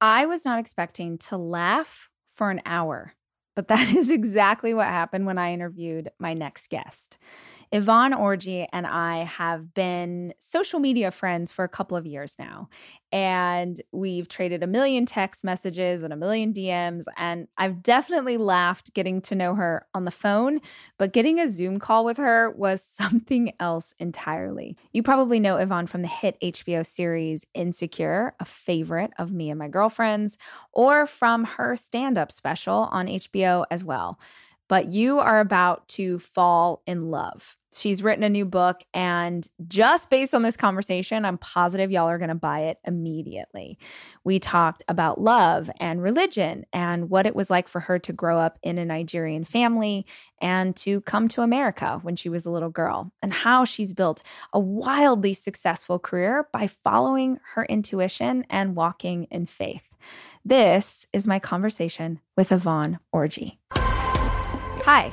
I was not expecting to laugh for an hour, but that is exactly what happened when I interviewed my next guest. Yvonne Orji and I have been social media friends for a couple of years now. And we've traded a million text messages and a million DMs. And I've definitely laughed getting to know her on the phone, but getting a Zoom call with her was something else entirely. You probably know Yvonne from the hit HBO series Insecure, a favorite of me and my girlfriends, or from her stand up special on HBO as well but you are about to fall in love. She's written a new book, and just based on this conversation, I'm positive y'all are going to buy it immediately. We talked about love and religion and what it was like for her to grow up in a Nigerian family and to come to America when she was a little girl, and how she's built a wildly successful career by following her intuition and walking in faith. This is my conversation with Yvonne Orji. Hi,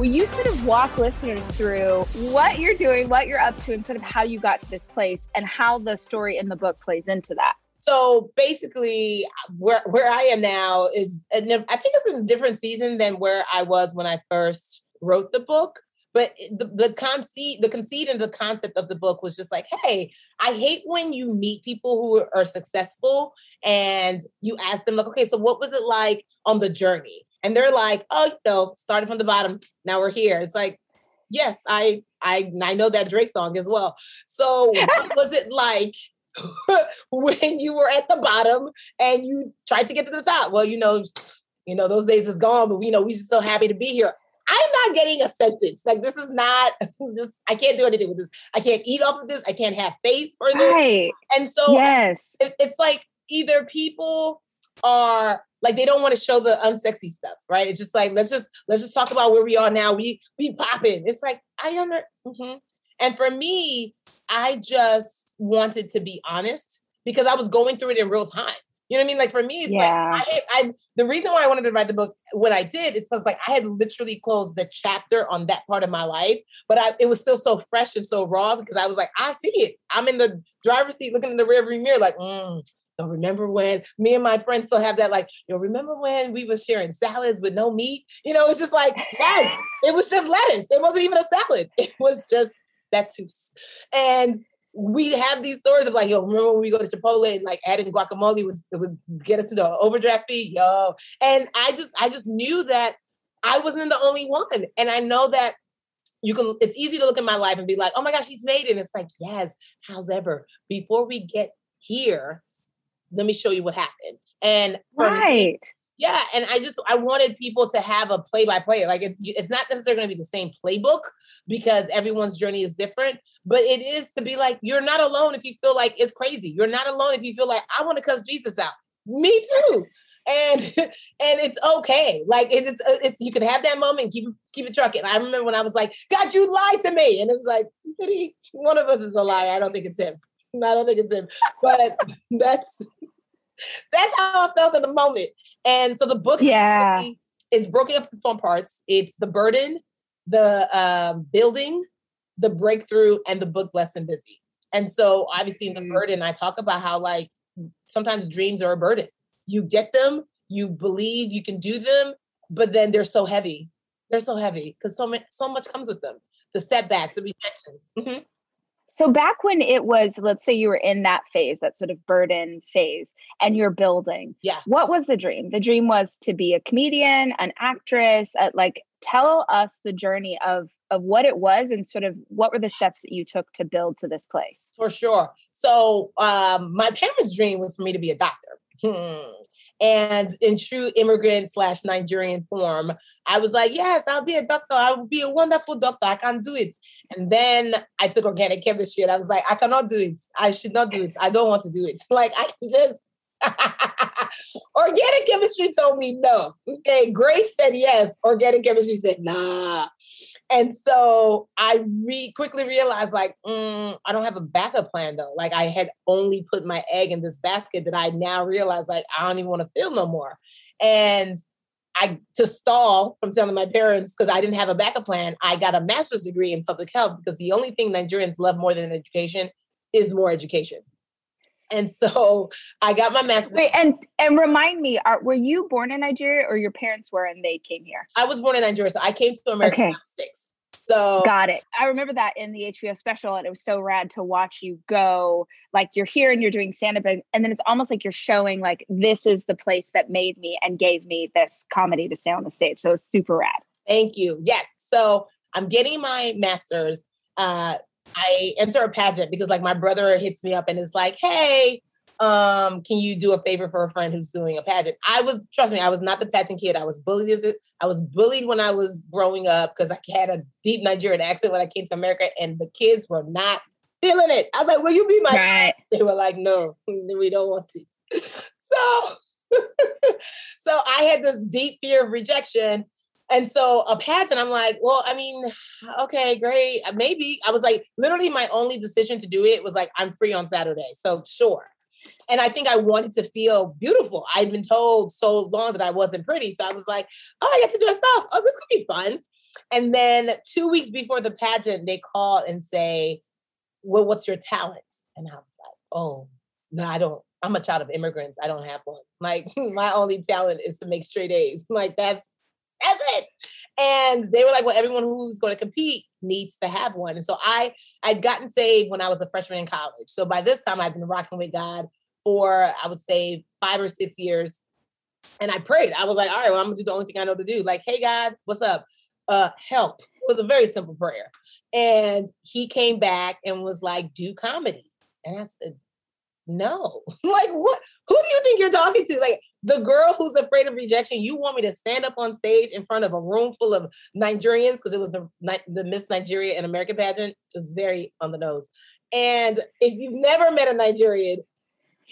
Will you sort of walk listeners through what you're doing, what you're up to, and sort of how you got to this place and how the story in the book plays into that? So basically, where where I am now is, I think it's a different season than where I was when I first wrote the book. But the, the conceit, the conceit and the concept of the book was just like, hey, I hate when you meet people who are successful and you ask them, like, okay, so what was it like on the journey? And they're like, oh, you know, started from the bottom, now we're here. It's like, yes, I I I know that Drake song as well. So what was it like when you were at the bottom and you tried to get to the top? Well, you know, you know, those days is gone, but we know, we're so happy to be here. I'm not getting a sentence. Like this is not this. I can't do anything with this. I can't eat off of this. I can't have faith for this. Right. And so yes, it, it's like either people are like they don't want to show the unsexy stuff, right? It's just like let's just let's just talk about where we are now. We we popping. It's like I under. Mm-hmm. And for me, I just wanted to be honest because I was going through it in real time. You know what I mean? Like for me, it's yeah. like I, I the reason why I wanted to write the book when I did is because like I had literally closed the chapter on that part of my life, but I, it was still so fresh and so raw because I was like, I see it. I'm in the driver's seat looking in the rearview mirror, like, mm, don't remember when me and my friends still have that, like, you know, remember when we was sharing salads with no meat? You know, it's just like, yes, it was just lettuce. It wasn't even a salad. It was just lettuce. And we have these stories of like, yo, remember when we go to Chipotle and like adding guacamole would, would get us to the overdraft fee, yo. And I just, I just knew that I wasn't the only one. And I know that you can, it's easy to look at my life and be like, oh my gosh, she's made it. And it's like, yes, how's ever. Before we get here, let me show you what happened. And right. Me, yeah, and I just I wanted people to have a play by play. Like it, it's not necessarily going to be the same playbook because everyone's journey is different, but it is to be like you're not alone if you feel like it's crazy. You're not alone if you feel like I want to cuss Jesus out. Me too. And and it's okay. Like it's uh, it's you can have that moment and keep keep it trucking. I remember when I was like, God, you lied to me, and it was like, one of us is a liar. I don't think it's him. I don't think it's him. But that's that's how I felt at the moment. And so the book yeah. is broken up into parts. It's the burden, the um, building, the breakthrough, and the book Blessed and Busy. And so obviously in the mm-hmm. burden, I talk about how like sometimes dreams are a burden. You get them, you believe you can do them, but then they're so heavy. They're so heavy because so much so much comes with them. The setbacks, the rejections. Mm-hmm. So back when it was, let's say you were in that phase, that sort of burden phase, and you're building. Yeah. What was the dream? The dream was to be a comedian, an actress. Uh, like, tell us the journey of of what it was and sort of what were the steps that you took to build to this place. For sure. So um, my parents' dream was for me to be a doctor. Hmm. And in true immigrant slash Nigerian form, I was like, yes, I'll be a doctor. I will be a wonderful doctor. I can do it. And then I took organic chemistry and I was like, I cannot do it. I should not do it. I don't want to do it. Like I just organic chemistry told me no. Okay, Grace said yes. Organic chemistry said nah. And so I re- quickly realized, like, mm, I don't have a backup plan though. Like, I had only put my egg in this basket that I now realize, like, I don't even want to feel no more. And I to stall from telling my parents because I didn't have a backup plan. I got a master's degree in public health because the only thing Nigerians love more than education is more education. And so I got my master's. Wait, and and remind me, are, were you born in Nigeria or your parents were and they came here? I was born in Nigeria, so I came to America okay. six. So got it. I remember that in the HBO special, and it was so rad to watch you go. Like you're here and you're doing stand up, and then it's almost like you're showing like this is the place that made me and gave me this comedy to stay on the stage. So it was super rad. Thank you. Yes. So I'm getting my master's. Uh, I enter a pageant because like my brother hits me up and is like, "Hey, um, can you do a favor for a friend who's doing a pageant?" I was, trust me, I was not the pageant kid. I was bullied as it. I was bullied when I was growing up because I had a deep Nigerian accent when I came to America, and the kids were not feeling it. I was like, "Will you be my?" Right. They were like, "No, we don't want to." so, so I had this deep fear of rejection and so a pageant, I'm like, well, I mean, okay, great. Uh, maybe I was like, literally, my only decision to do it was like, I'm free on Saturday. So sure. And I think I wanted to feel beautiful. I'd been told so long that I wasn't pretty. So I was like, oh, I get to do a stuff. Oh, this could be fun. And then two weeks before the pageant, they call and say, well, what's your talent? And I was like, oh, no, I don't. I'm a child of immigrants. I don't have one. Like my only talent is to make straight A's. Like that's it. And they were like, well, everyone who's going to compete needs to have one. And so I I'd gotten saved when I was a freshman in college. So by this time I've been rocking with God for I would say five or six years. And I prayed. I was like, all right, well, I'm gonna do the only thing I know to do. Like, hey God, what's up? Uh help. It was a very simple prayer. And he came back and was like, do comedy. And I said, no. like what who do you think you're talking to? Like the girl who's afraid of rejection, you want me to stand up on stage in front of a room full of Nigerians because it was the, the Miss Nigeria and America pageant. It's very on the nose. And if you've never met a Nigerian,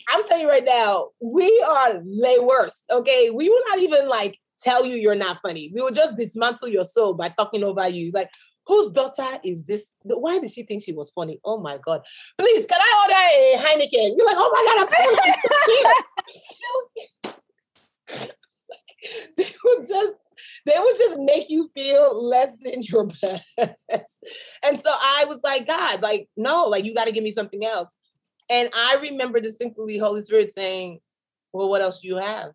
I'm telling you right now, we are lay worst. Okay, we will not even like tell you you're not funny. We will just dismantle your soul by talking over you. Like, whose daughter is this? Why did she think she was funny? Oh my god! Please, can I order a Heineken? You're like, oh my god, I'm they would just they would just make you feel less than your best. And so I was like, God, like, no, like you got to give me something else. And I remember distinctly Holy Spirit saying, Well, what else do you have?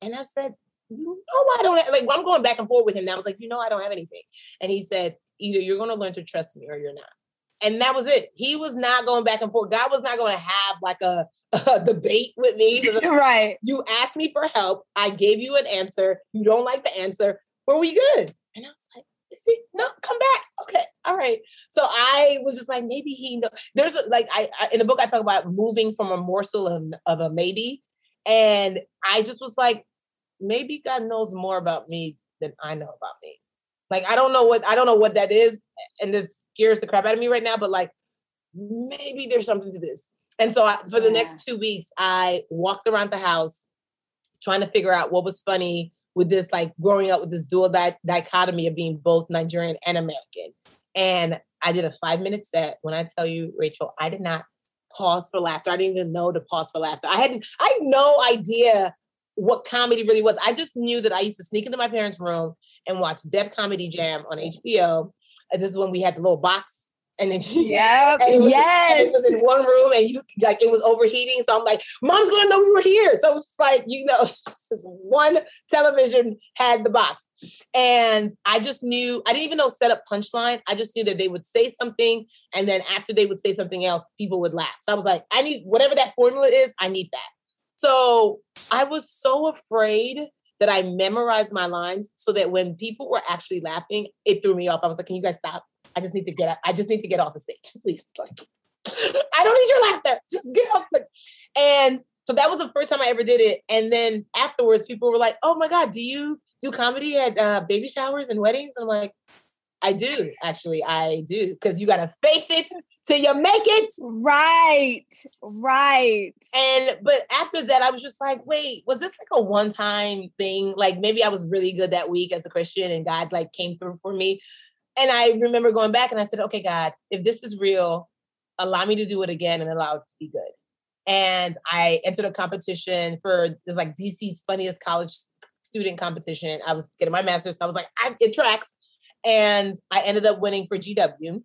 And I said, You know, I don't have, like, I'm going back and forth with him. And I was like, You know, I don't have anything. And he said, Either you're going to learn to trust me or you're not. And that was it. He was not going back and forth. God was not going to have like a, a debate with me. right. You asked me for help. I gave you an answer. You don't like the answer. Were we good? And I was like, see, no, come back. Okay, all right. So I was just like, maybe he know. There's a, like I, I in the book I talk about moving from a morsel of, of a maybe, and I just was like, maybe God knows more about me than I know about me. Like I don't know what I don't know what that is, and this scares the crap out of me right now. But like maybe there's something to this. And so I, for the yeah. next two weeks, I walked around the house trying to figure out what was funny with this, like growing up with this dual di- dichotomy of being both Nigerian and American. And I did a five minute set. When I tell you, Rachel, I did not pause for laughter. I didn't even know to pause for laughter. I hadn't, I had no idea what comedy really was. I just knew that I used to sneak into my parents' room and watch Def Comedy Jam on HBO. And this is when we had the little box And then yep. and it was, yes. it was in one room and you like it was overheating. So I'm like, mom's gonna know we were here. So it was like, you know, one television had the box. And I just knew, I didn't even know set up punchline. I just knew that they would say something. And then after they would say something else, people would laugh. So I was like, I need whatever that formula is, I need that. So I was so afraid that I memorized my lines so that when people were actually laughing, it threw me off. I was like, can you guys stop? I just need to get I just need to get off the stage, please. Like, I don't need your laughter. Just get off the and so that was the first time I ever did it. And then afterwards, people were like, "Oh my god, do you do comedy at uh, baby showers and weddings?" And I'm like, "I do, actually, I do, because you gotta fake it till you make it." Right, right. And but after that, I was just like, "Wait, was this like a one time thing? Like maybe I was really good that week as a Christian, and God like came through for me." And I remember going back and I said, "Okay, God, if this is real, allow me to do it again and allow it to be good." and I entered a competition for this like DC's funniest college student competition. I was getting my master's, so I was like, I, it tracks, and I ended up winning for GW.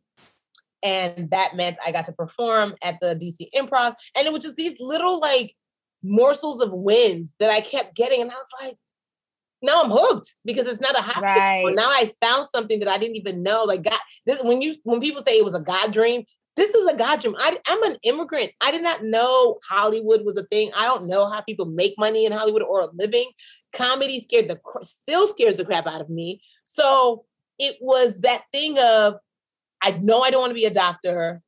And that meant I got to perform at the DC Improv, and it was just these little like morsels of wins that I kept getting, and I was like, now I'm hooked because it's not a hobby. Right. Now I found something that I didn't even know. Like God, this when you when people say it was a God dream, this is a God dream. I, am an immigrant. I did not know Hollywood was a thing. I don't know how people make money in Hollywood or a living. Comedy scared the still scares the crap out of me. So it was that thing of I know I don't want to be a doctor.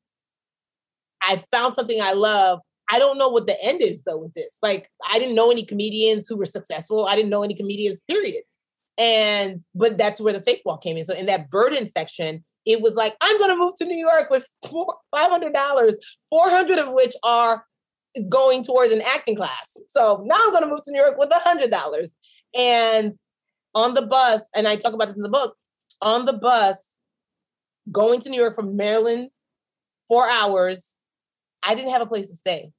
I found something I love. I don't know what the end is though with this. Like I didn't know any comedians who were successful. I didn't know any comedians, period. And but that's where the faith walk came in. So in that burden section, it was like, I'm going to move to New York with $500, 400 of which are going towards an acting class. So now I'm going to move to New York with a $100. And on the bus, and I talk about this in the book, on the bus, going to New York from Maryland, four hours, I didn't have a place to stay.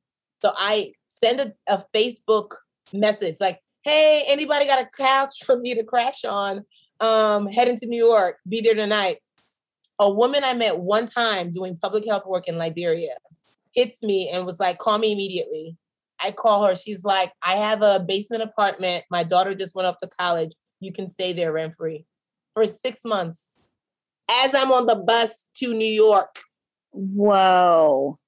So I send a, a Facebook message like, hey, anybody got a couch for me to crash on? Um, heading to New York, be there tonight a woman I met one time doing public health work in Liberia hits me and was like, call me immediately. I call her. She's like, I have a basement apartment. My daughter just went off to college. You can stay there rent free for six months. As I'm on the bus to New York. Whoa.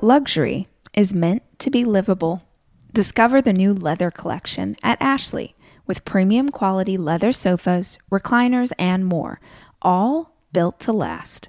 Luxury is meant to be livable. Discover the new leather collection at Ashley with premium quality leather sofas, recliners, and more, all built to last.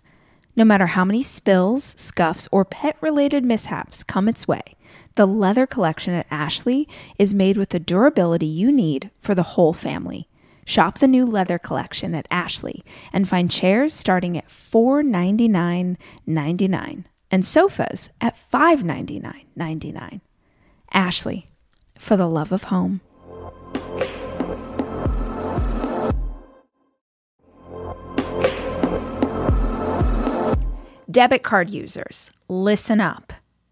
No matter how many spills, scuffs, or pet related mishaps come its way, the leather collection at Ashley is made with the durability you need for the whole family. Shop the new leather collection at Ashley and find chairs starting at $499.99 and sofas at $599.99. Ashley, for the love of home. Debit card users, listen up.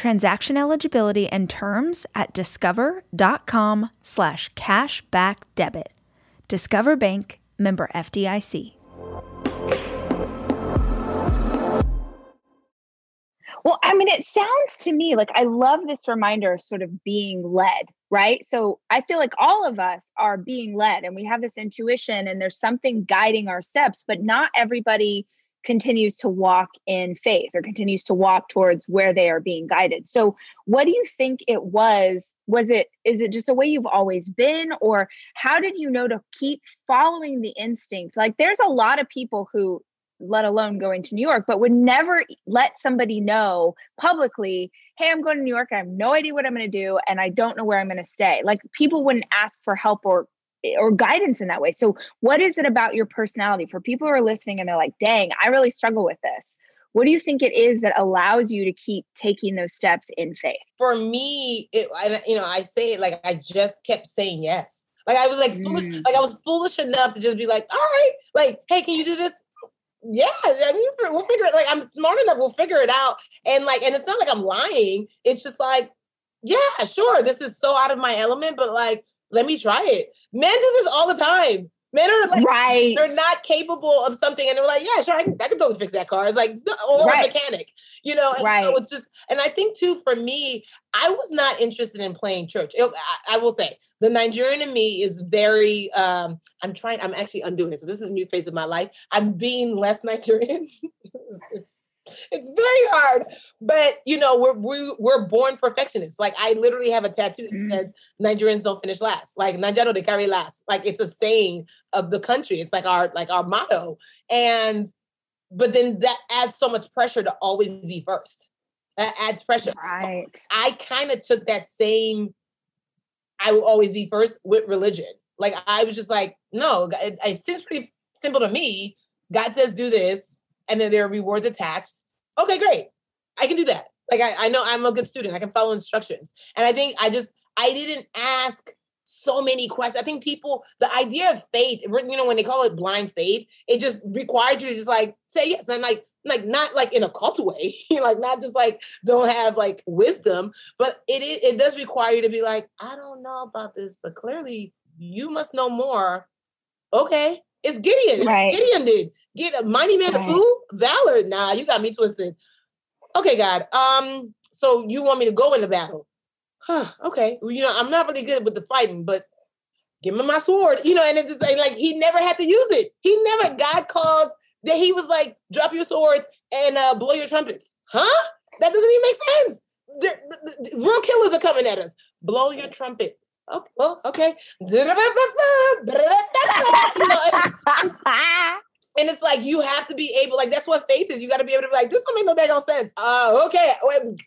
Transaction eligibility and terms at discover.com slash cashback debit. Discover Bank, member FDIC. Well, I mean, it sounds to me like I love this reminder of sort of being led, right? So I feel like all of us are being led and we have this intuition and there's something guiding our steps, but not everybody continues to walk in faith or continues to walk towards where they are being guided. So, what do you think it was? Was it is it just a way you've always been or how did you know to keep following the instinct? Like there's a lot of people who let alone going to New York, but would never let somebody know publicly, hey, I'm going to New York. I have no idea what I'm going to do and I don't know where I'm going to stay. Like people wouldn't ask for help or or guidance in that way. So, what is it about your personality for people who are listening and they're like, dang, I really struggle with this? What do you think it is that allows you to keep taking those steps in faith? For me, it, I, you know, I say it like I just kept saying yes. Like I was like foolish, mm. like I was foolish enough to just be like, all right, like, hey, can you do this? Yeah, I mean, we'll figure it. Like I'm smart enough, we'll figure it out. And like, and it's not like I'm lying. It's just like, yeah, sure, this is so out of my element, but like, let me try it. Men do this all the time. Men are like, right. they're not capable of something, and they're like, yeah, sure, I can, I can totally fix that car. It's like, or right. a mechanic, you know. And right. So it's just, and I think too, for me, I was not interested in playing church. It, I, I, will say, the Nigerian in me is very. um I'm trying. I'm actually undoing it. So this is a new phase of my life. I'm being less Nigerian. it's it's very hard. But you know, we're we, we're born perfectionists. Like I literally have a tattoo that mm. says Nigerians don't finish last. Like Naija no dey carry last. Like it's a saying of the country. It's like our like our motto. And but then that adds so much pressure to always be first. That adds pressure. Right. I kind of took that same I will always be first with religion. Like I was just like, no, it, it seems pretty simple to me. God says do this and then there are rewards attached. Okay, great. I can do that. Like I, I know I'm a good student. I can follow instructions. And I think I just I didn't ask so many questions. I think people, the idea of faith, you know, when they call it blind faith, it just required you to just like say yes. And like, like not like in a cult way, like not just like don't have like wisdom, but it it does require you to be like, I don't know about this, but clearly you must know more. Okay, it's Gideon. Right. Gideon did. Get a mighty man right. of who? Valor. Nah, you got me twisted. Okay, God. Um, so you want me to go in the battle? Huh, okay. Well, you know, I'm not really good with the fighting, but give me my sword. You know, and it's just like he never had to use it. He never God calls that he was like, drop your swords and uh, blow your trumpets. Huh? That doesn't even make sense. The, the, the, real killers are coming at us. Blow your trumpet. Okay, well, okay. and it's like you have to be able, like that's what faith is. You got to be able to be like, this don't make no daggone sense. Uh, okay,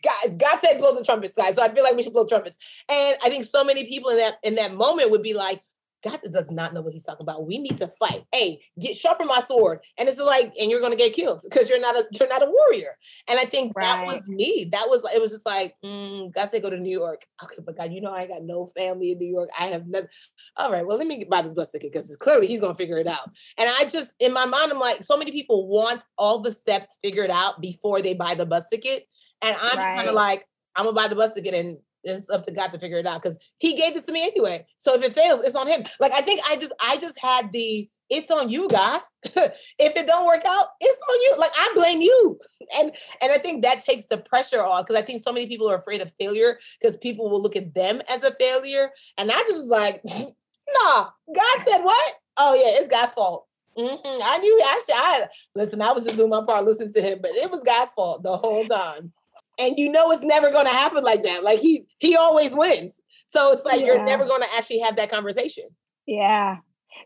God, God said blow the trumpets, guys. So I feel like we should blow trumpets. And I think so many people in that in that moment would be like, God does not know what he's talking about. We need to fight. Hey, get sharpen my sword. And it's like, and you're gonna get killed because you're not a you're not a warrior. And I think right. that was me. That was it was just like, mm, God said go to New York. Okay, but God, you know I got no family in New York. I have nothing. All right, well, let me buy this bus ticket because clearly he's gonna figure it out. And I just in my mind, I'm like, so many people want all the steps figured out before they buy the bus ticket. And I'm right. kind of like, I'm gonna buy the bus ticket and it's up to God to figure it out because He gave this to me anyway. So if it fails, it's on Him. Like I think I just I just had the it's on you, God. if it don't work out, it's on you. Like I blame you. And and I think that takes the pressure off because I think so many people are afraid of failure because people will look at them as a failure. And I just was like, nah, God said what? Oh yeah, it's God's fault. Mm-hmm. I knew I should. I, listen, I was just doing my part listening to him, but it was God's fault the whole time and you know it's never going to happen like that. Like he he always wins. So it's like yeah. you're never going to actually have that conversation. Yeah.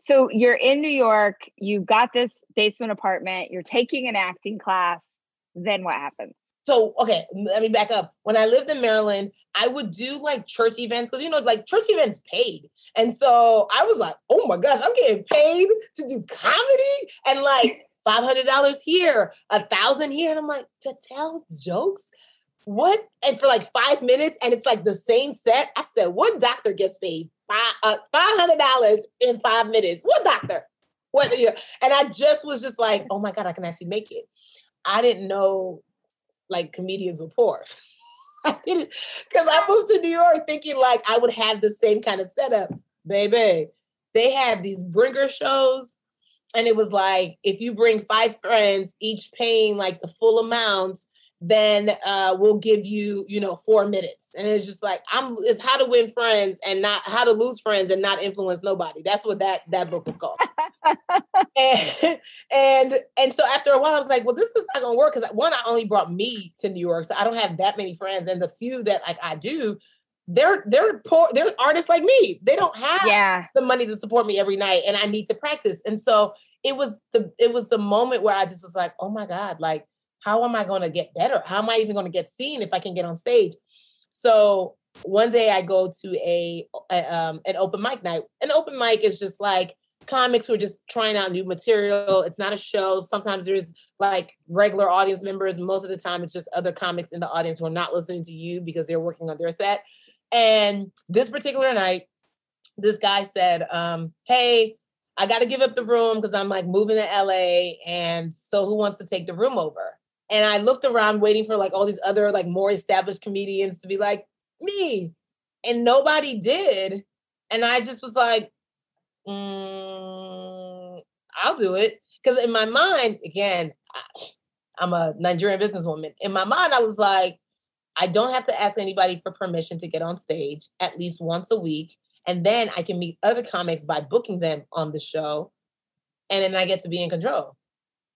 So you're in New York, you got this basement apartment, you're taking an acting class, then what happens? So, okay, let me back up. When I lived in Maryland, I would do like church events because, you know, like church events paid. And so I was like, oh my gosh, I'm getting paid to do comedy and like $500 here, a thousand here. And I'm like, to tell jokes? What? And for like five minutes, and it's like the same set. I said, what doctor gets paid five uh, hundred dollars in five minutes? What doctor? What you? And I just was just like, oh my god, I can actually make it. I didn't know like comedians were poor. I because I moved to New York thinking like I would have the same kind of setup, baby. They had these bringer shows and it was like if you bring five friends each paying like the full amount then uh, we'll give you, you know, four minutes. And it's just like I'm. It's how to win friends and not how to lose friends and not influence nobody. That's what that that book is called. and and and so after a while, I was like, well, this is not gonna work because one, I only brought me to New York, so I don't have that many friends, and the few that like I do. They're they're poor. They're artists like me. They don't have yeah. the money to support me every night, and I need to practice. And so it was the it was the moment where I just was like, oh my god, like how am I going to get better? How am I even going to get seen if I can get on stage? So one day I go to a, a um, an open mic night. An open mic is just like comics who are just trying out new material. It's not a show. Sometimes there's like regular audience members. Most of the time, it's just other comics in the audience who are not listening to you because they're working on their set. And this particular night, this guy said, um, Hey, I got to give up the room because I'm like moving to LA. And so who wants to take the room over? And I looked around waiting for like all these other like more established comedians to be like, me. And nobody did. And I just was like, mm, I'll do it. Because in my mind, again, I'm a Nigerian businesswoman. In my mind, I was like, I don't have to ask anybody for permission to get on stage at least once a week. And then I can meet other comics by booking them on the show. And then I get to be in control.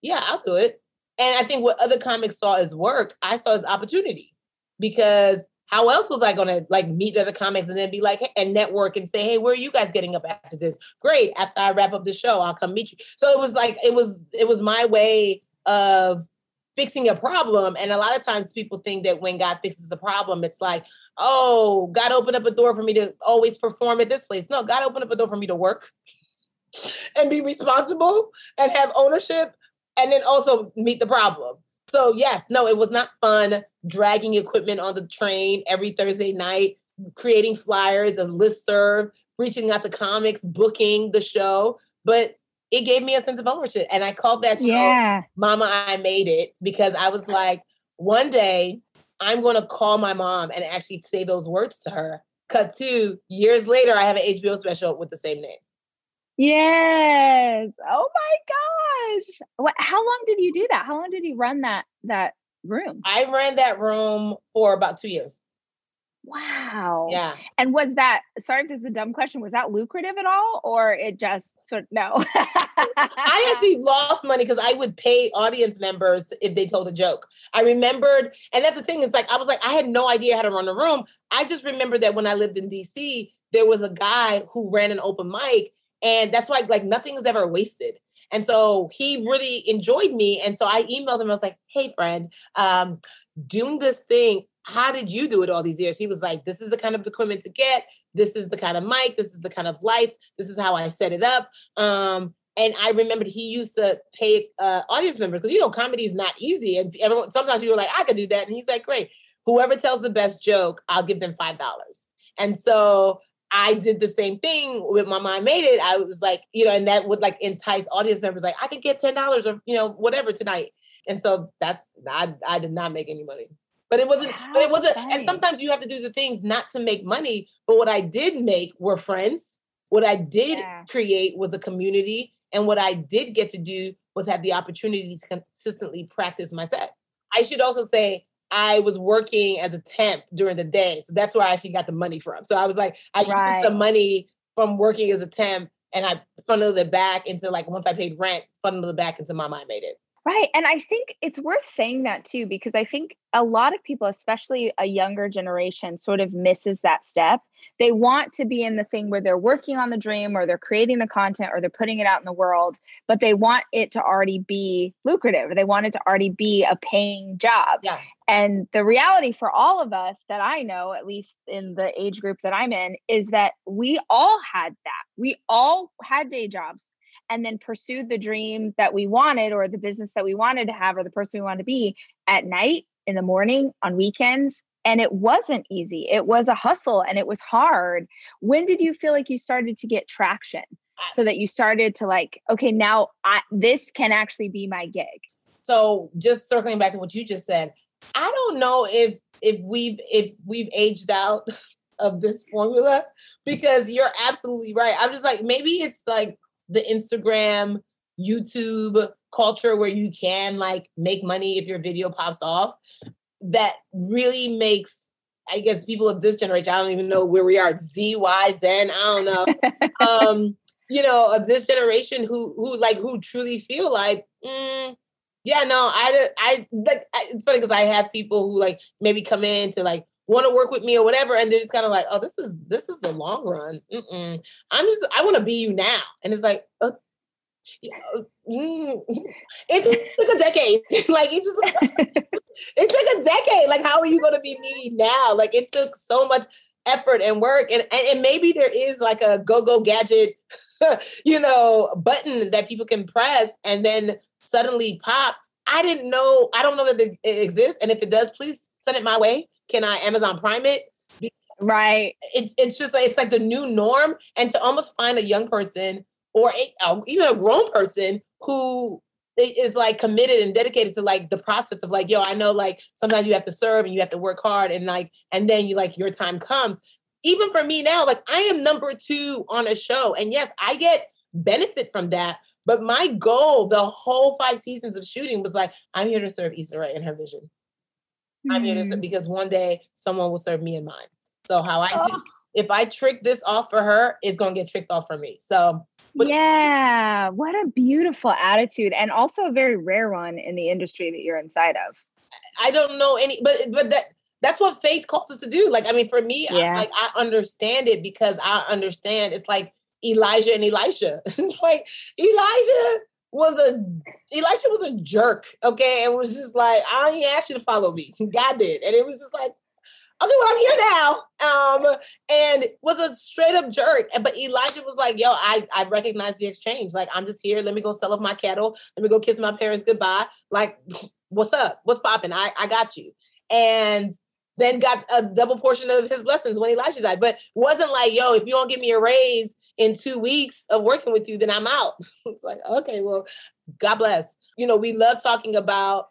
Yeah, I'll do it. And I think what other comics saw as work, I saw as opportunity because how else was I going to like meet other comics and then be like and network and say, hey, where are you guys getting up after this? Great. After I wrap up the show, I'll come meet you. So it was like it was it was my way of fixing a problem. And a lot of times people think that when God fixes a problem, it's like, oh, God opened up a door for me to always perform at this place. No, God opened up a door for me to work and be responsible and have ownership and then also meet the problem. So yes, no, it was not fun dragging equipment on the train every Thursday night, creating flyers and list serve, reaching out to comics, booking the show. But it gave me a sense of ownership. And I called that show yeah. Mama, I Made It because I was like, one day I'm going to call my mom and actually say those words to her. Cut to years later, I have an HBO special with the same name. Yes. Oh my gosh. What how long did you do that? How long did you run that that room? I ran that room for about 2 years. Wow. Yeah. And was that sorry if this is a dumb question, was that lucrative at all or it just sort of no? I actually lost money because I would pay audience members if they told a joke. I remembered, and that's the thing, it's like I was like, I had no idea how to run a room. I just remembered that when I lived in DC, there was a guy who ran an open mic and that's why like nothing is ever wasted. And so he really enjoyed me. And so I emailed him. I was like, hey, friend, um, doing this thing, how did you do it all these years? He was like, this is the kind of equipment to get. This is the kind of mic. This is the kind of lights. This is how I set it up. Um, and I remembered he used to pay uh, audience members because you know comedy is not easy, and everyone sometimes people are like, I could do that, and he's like, great. Whoever tells the best joke, I'll give them five dollars. And so I did the same thing with Mama I Made It. I was like, you know, and that would like entice audience members, like, I could get ten dollars or you know, whatever tonight. And so that's I I did not make any money. But it wasn't, How but it wasn't, funny. and sometimes you have to do the things not to make money. But what I did make were friends. What I did yeah. create was a community. And what I did get to do was have the opportunity to consistently practice my set. I should also say I was working as a temp during the day. So that's where I actually got the money from. So I was like, I right. used the money from working as a temp and I funneled it back into like once I paid rent, funneled it back into Mama I Made It. Right. And I think it's worth saying that too, because I think a lot of people, especially a younger generation, sort of misses that step. They want to be in the thing where they're working on the dream or they're creating the content or they're putting it out in the world, but they want it to already be lucrative. or They want it to already be a paying job. Yeah. And the reality for all of us that I know, at least in the age group that I'm in, is that we all had that. We all had day jobs and then pursued the dream that we wanted or the business that we wanted to have or the person we wanted to be at night, in the morning, on weekends. And it wasn't easy. It was a hustle and it was hard. When did you feel like you started to get traction so that you started to like, okay, now I, this can actually be my gig? So just circling back to what you just said, I don't know if if we've if we've aged out of this formula because you're absolutely right. I'm just like maybe it's like the Instagram, YouTube culture where you can like make money if your video pops off that really makes I guess people of this generation, I don't even know where we are, Z, Y, Zen, I don't know. um, you know, of this generation who who like who truly feel like, mm, yeah, no, I I like it's funny because I have people who like maybe come in to like want to work with me or whatever, and they're just kind of like, oh, this is this is the long run. Mm-mm. I'm just I want to be you now, and it's like, uh, mm, it took a decade. like it just it took a decade. Like how are you going to be me now? Like it took so much effort and work. And, and, and maybe there is like a go-go gadget, you know, button that people can press and then suddenly pop. I didn't know, I don't know that it exists. And if it does, please send it my way. Can I Amazon Prime it? Right. It's it's just like it's like the new norm. And to almost find a young person or a, even a grown person who is like committed and dedicated to like the process of like, yo, I know like sometimes you have to serve and you have to work hard and like, and then you like your time comes. Even for me now, like I am number two on a show. And yes, I get benefit from that. But my goal, the whole five seasons of shooting was like, I'm here to serve Issa Rae in her vision. I'm here to because one day someone will serve me in mine. So how I oh. if I trick this off for her, it's gonna get tricked off for me. So but yeah, what a beautiful attitude, and also a very rare one in the industry that you're inside of. I don't know any, but but that that's what faith calls us to do. Like, I mean, for me, yeah. I, like I understand it because I understand it's like Elijah and Elisha. like Elijah was a Elisha was a jerk, okay, it was just like, I ain't asked you to follow me. God did, and it was just like, okay, well, I'm here now. Um, and was a straight up jerk. But Elijah was like, yo, I, I recognize the exchange. Like, I'm just here. Let me go sell off my cattle. Let me go kiss my parents goodbye. Like, what's up? What's popping? I, I got you. And then got a double portion of his blessings when Elijah died. But wasn't like, yo, if you don't give me a raise in two weeks of working with you, then I'm out. it's like, okay, well, God bless. You know, we love talking about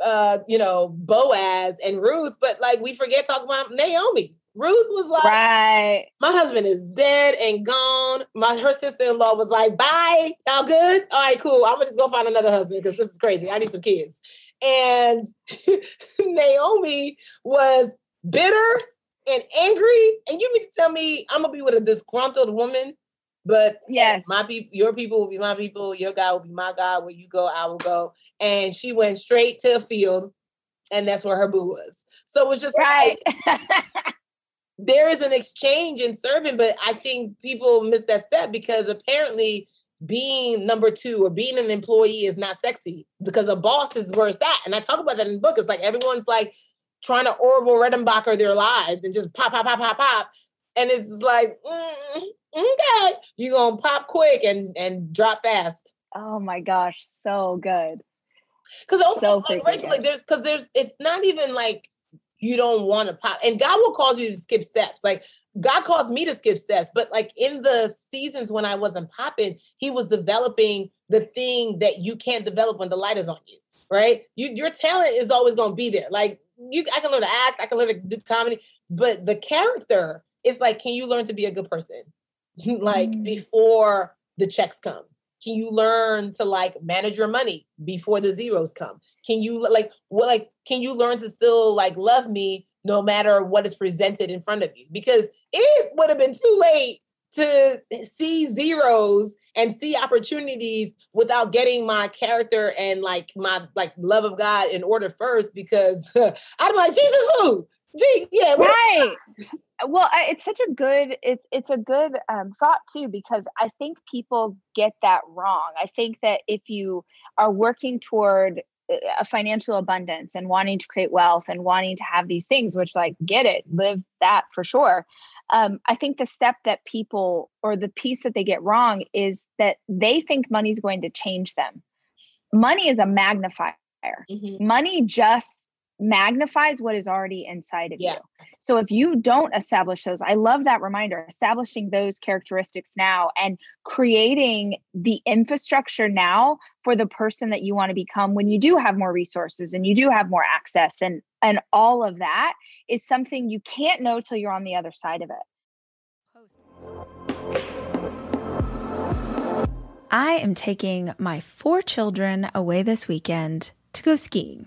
uh, you know, Boaz and Ruth, but like we forget talking about Naomi. Ruth was like, right. My husband is dead and gone. My her sister-in-law was like, bye. All good? All right, cool. I'm gonna just go find another husband because this is crazy. I need some kids. And Naomi was bitter and angry. And you mean to tell me I'm gonna be with a disgruntled woman? But yes, my people, your people will be my people, your God will be my God. Where you go, I will go and she went straight to a field, and that's where her boo was. So it was just right. Like, there is an exchange in serving, but I think people miss that step because apparently being number two or being an employee is not sexy because a boss is where it's at. And I talk about that in the book. It's like everyone's like trying to Orville Redenbacher their lives and just pop, pop, pop, pop, pop. And it's like, mm, okay, you're gonna pop quick and and drop fast. Oh my gosh, so good. Because also, so like, Rachel, like there's because there's it's not even like you don't want to pop, and God will cause you to skip steps. Like God caused me to skip steps, but like in the seasons when I wasn't popping, He was developing the thing that you can't develop when the light is on you. Right? You, your talent is always going to be there. Like you, I can learn to act, I can learn to do comedy, but the character is like, can you learn to be a good person? like mm. before the checks come can you learn to like manage your money before the zeros come? Can you like what like can you learn to still like love me no matter what is presented in front of you? Because it would have been too late to see zeros and see opportunities without getting my character and like my like love of God in order first because I'm like Jesus who Gee, yeah, right. well, I, it's such a good it's it's a good um, thought too because I think people get that wrong. I think that if you are working toward uh, a financial abundance and wanting to create wealth and wanting to have these things, which like get it, live that for sure. Um, I think the step that people or the piece that they get wrong is that they think money is going to change them. Money is a magnifier. Mm-hmm. Money just magnifies what is already inside of yeah. you. So if you don't establish those, I love that reminder, establishing those characteristics now and creating the infrastructure now for the person that you want to become when you do have more resources and you do have more access and and all of that is something you can't know till you're on the other side of it. I am taking my four children away this weekend to go skiing.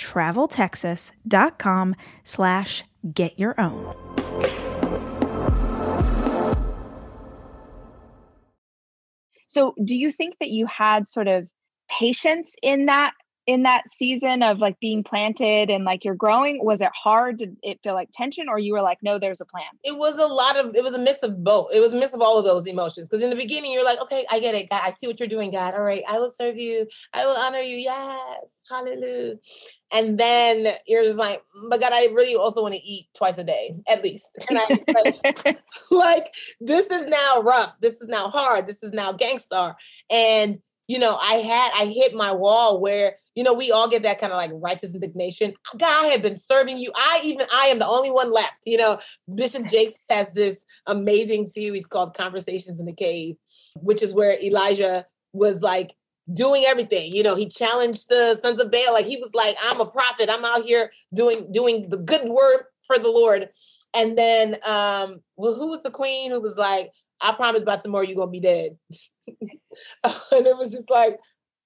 traveltexas.com slash get your own. So do you think that you had sort of patience in that in that season of like being planted and like you're growing was it hard? Did it feel like tension or you were like no there's a plan it was a lot of it was a mix of both. It was a mix of all of those emotions because in the beginning you're like okay i get it god i see what you're doing god all right i will serve you i will honor you yes hallelujah. And then you're just like mm, but god i really also want to eat twice a day at least. And I, like, like this is now rough. This is now hard. This is now gangstar and you know, I had I hit my wall where you know we all get that kind of like righteous indignation. God, I have been serving you. I even I am the only one left. You know, Bishop Jakes has this amazing series called Conversations in the Cave, which is where Elijah was like doing everything. You know, he challenged the sons of Baal. Like he was like, I'm a prophet. I'm out here doing doing the good word for the Lord. And then um, well, who was the queen who was like, I promise by tomorrow you're gonna be dead. and it was just like,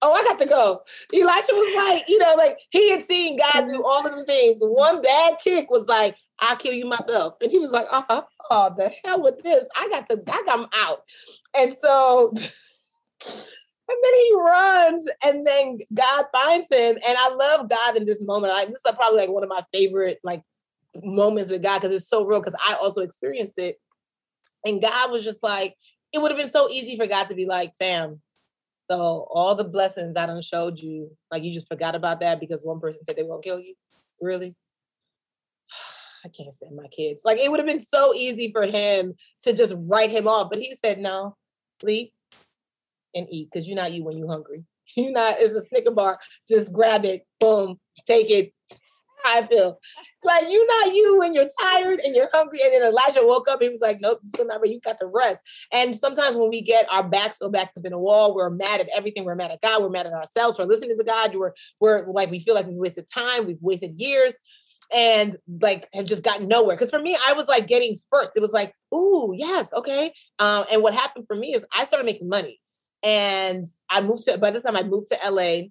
oh, I got to go. Elisha was like, you know, like he had seen God do all of the things. One bad chick was like, I'll kill you myself. And he was like, uh-huh, oh, the hell with this. I got to, I got out. And so and then he runs and then God finds him. And I love God in this moment. Like this is probably like one of my favorite like moments with God because it's so real because I also experienced it. And God was just like, it would have been so easy for God to be like, fam, so all the blessings I done showed you, like you just forgot about that because one person said they won't kill you. Really? I can't stand my kids. Like it would have been so easy for him to just write him off, but he said, no, sleep and eat because you're not you when you're hungry. You're not, it's a Snicker bar. Just grab it, boom, take it, I feel. Like you not you when you're tired and you're hungry. And then Elijah woke up, he was like, Nope, still not ready. You got to rest. And sometimes when we get our backs so backed up in a wall, we're mad at everything. We're mad at God, we're mad at ourselves for listening to God. We're we're like we feel like we wasted time, we've wasted years and like have just gotten nowhere. Because for me, I was like getting spurts. It was like, ooh, yes, okay. Um, and what happened for me is I started making money, and I moved to. By this time, I moved to LA,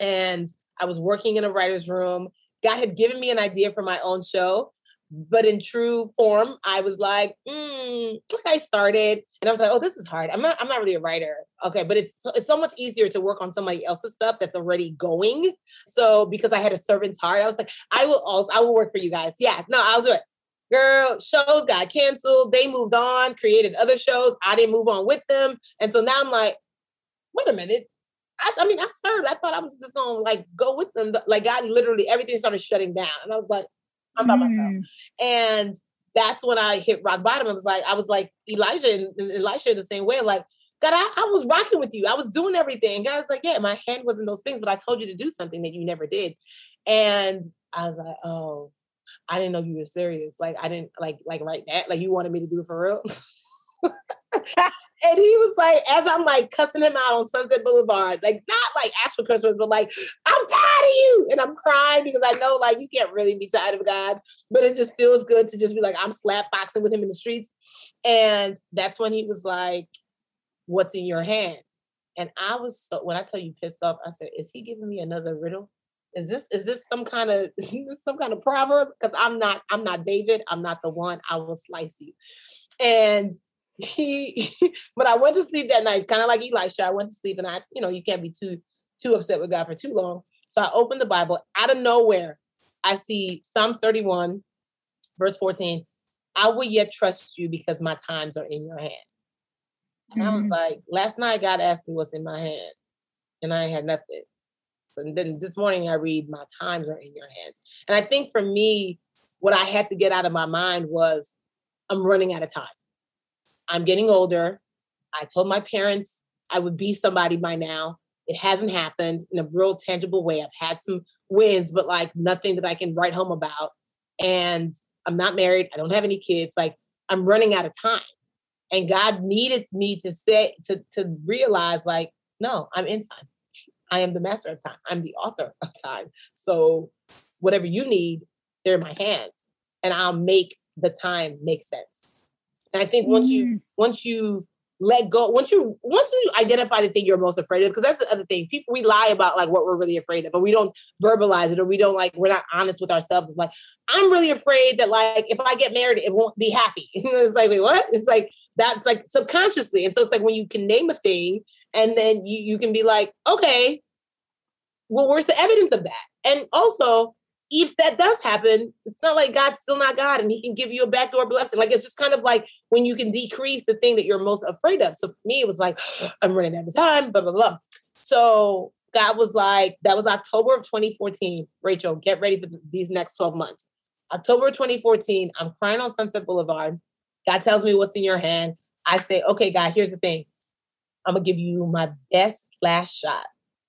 and I was working in a writer's room. God had given me an idea for my own show, but in true form, I was like, mm, I started, and I was like, oh, this is hard. I'm not, I'm not really a writer, okay, but it's it's so much easier to work on somebody else's stuff that's already going. So because I had a servant's heart, I was like, I will also, I will work for you guys. Yeah, no, I'll do it. Girl, shows got canceled. They moved on, created other shows. I didn't move on with them, and so now I'm like, wait a minute. I, I mean, I served. I thought I was just gonna like go with them. Like God, literally everything started shutting down, and I was like, I'm by mm. myself. And that's when I hit rock bottom. I was like, I was like Elijah and, and Elisha in the same way. Like, God, I, I, was rocking with you. I was doing everything. God's like, yeah, my hand was in those things, but I told you to do something that you never did. And I was like, oh, I didn't know you were serious. Like, I didn't like like right now. Like, you wanted me to do it for real. And he was like, as I'm like cussing him out on Sunset Boulevard, like not like for Christmas, but like, I'm tired of you. And I'm crying because I know like you can't really be tired of God, but it just feels good to just be like, I'm slap boxing with him in the streets. And that's when he was like, What's in your hand? And I was so when I tell you pissed off, I said, Is he giving me another riddle? Is this is this some kind of some kind of proverb? Because I'm not, I'm not David, I'm not the one, I will slice you. And he but I went to sleep that night, kind of like Elisha. I went to sleep and I, you know, you can't be too too upset with God for too long. So I opened the Bible out of nowhere. I see Psalm 31, verse 14. I will yet trust you because my times are in your hand. And mm-hmm. I was mm. like, last night God asked me what's in my hand, and I had nothing. So then this morning I read, my times are in your hands. And I think for me, what I had to get out of my mind was I'm running out of time. I'm getting older. I told my parents I would be somebody by now. It hasn't happened in a real tangible way. I've had some wins, but like nothing that I can write home about. And I'm not married. I don't have any kids. Like I'm running out of time. And God needed me to say, to, to realize, like, no, I'm in time. I am the master of time. I'm the author of time. So whatever you need, they're in my hands. And I'll make the time make sense. And I think once you mm. once you let go, once you once you identify the thing you're most afraid of, because that's the other thing. People we lie about like what we're really afraid of, but we don't verbalize it or we don't like we're not honest with ourselves. It's like, I'm really afraid that like if I get married, it won't be happy. it's like, wait, what? It's like that's like subconsciously. And so it's like when you can name a thing and then you, you can be like, okay, well, where's the evidence of that? And also if that does happen, it's not like God's still not God and he can give you a backdoor blessing. Like it's just kind of like when you can decrease the thing that you're most afraid of. So for me, it was like, I'm running out of time, blah, blah, blah. So God was like, that was October of 2014. Rachel, get ready for these next 12 months. October 2014, I'm crying on Sunset Boulevard. God tells me what's in your hand. I say, okay, God, here's the thing. I'm gonna give you my best last shot.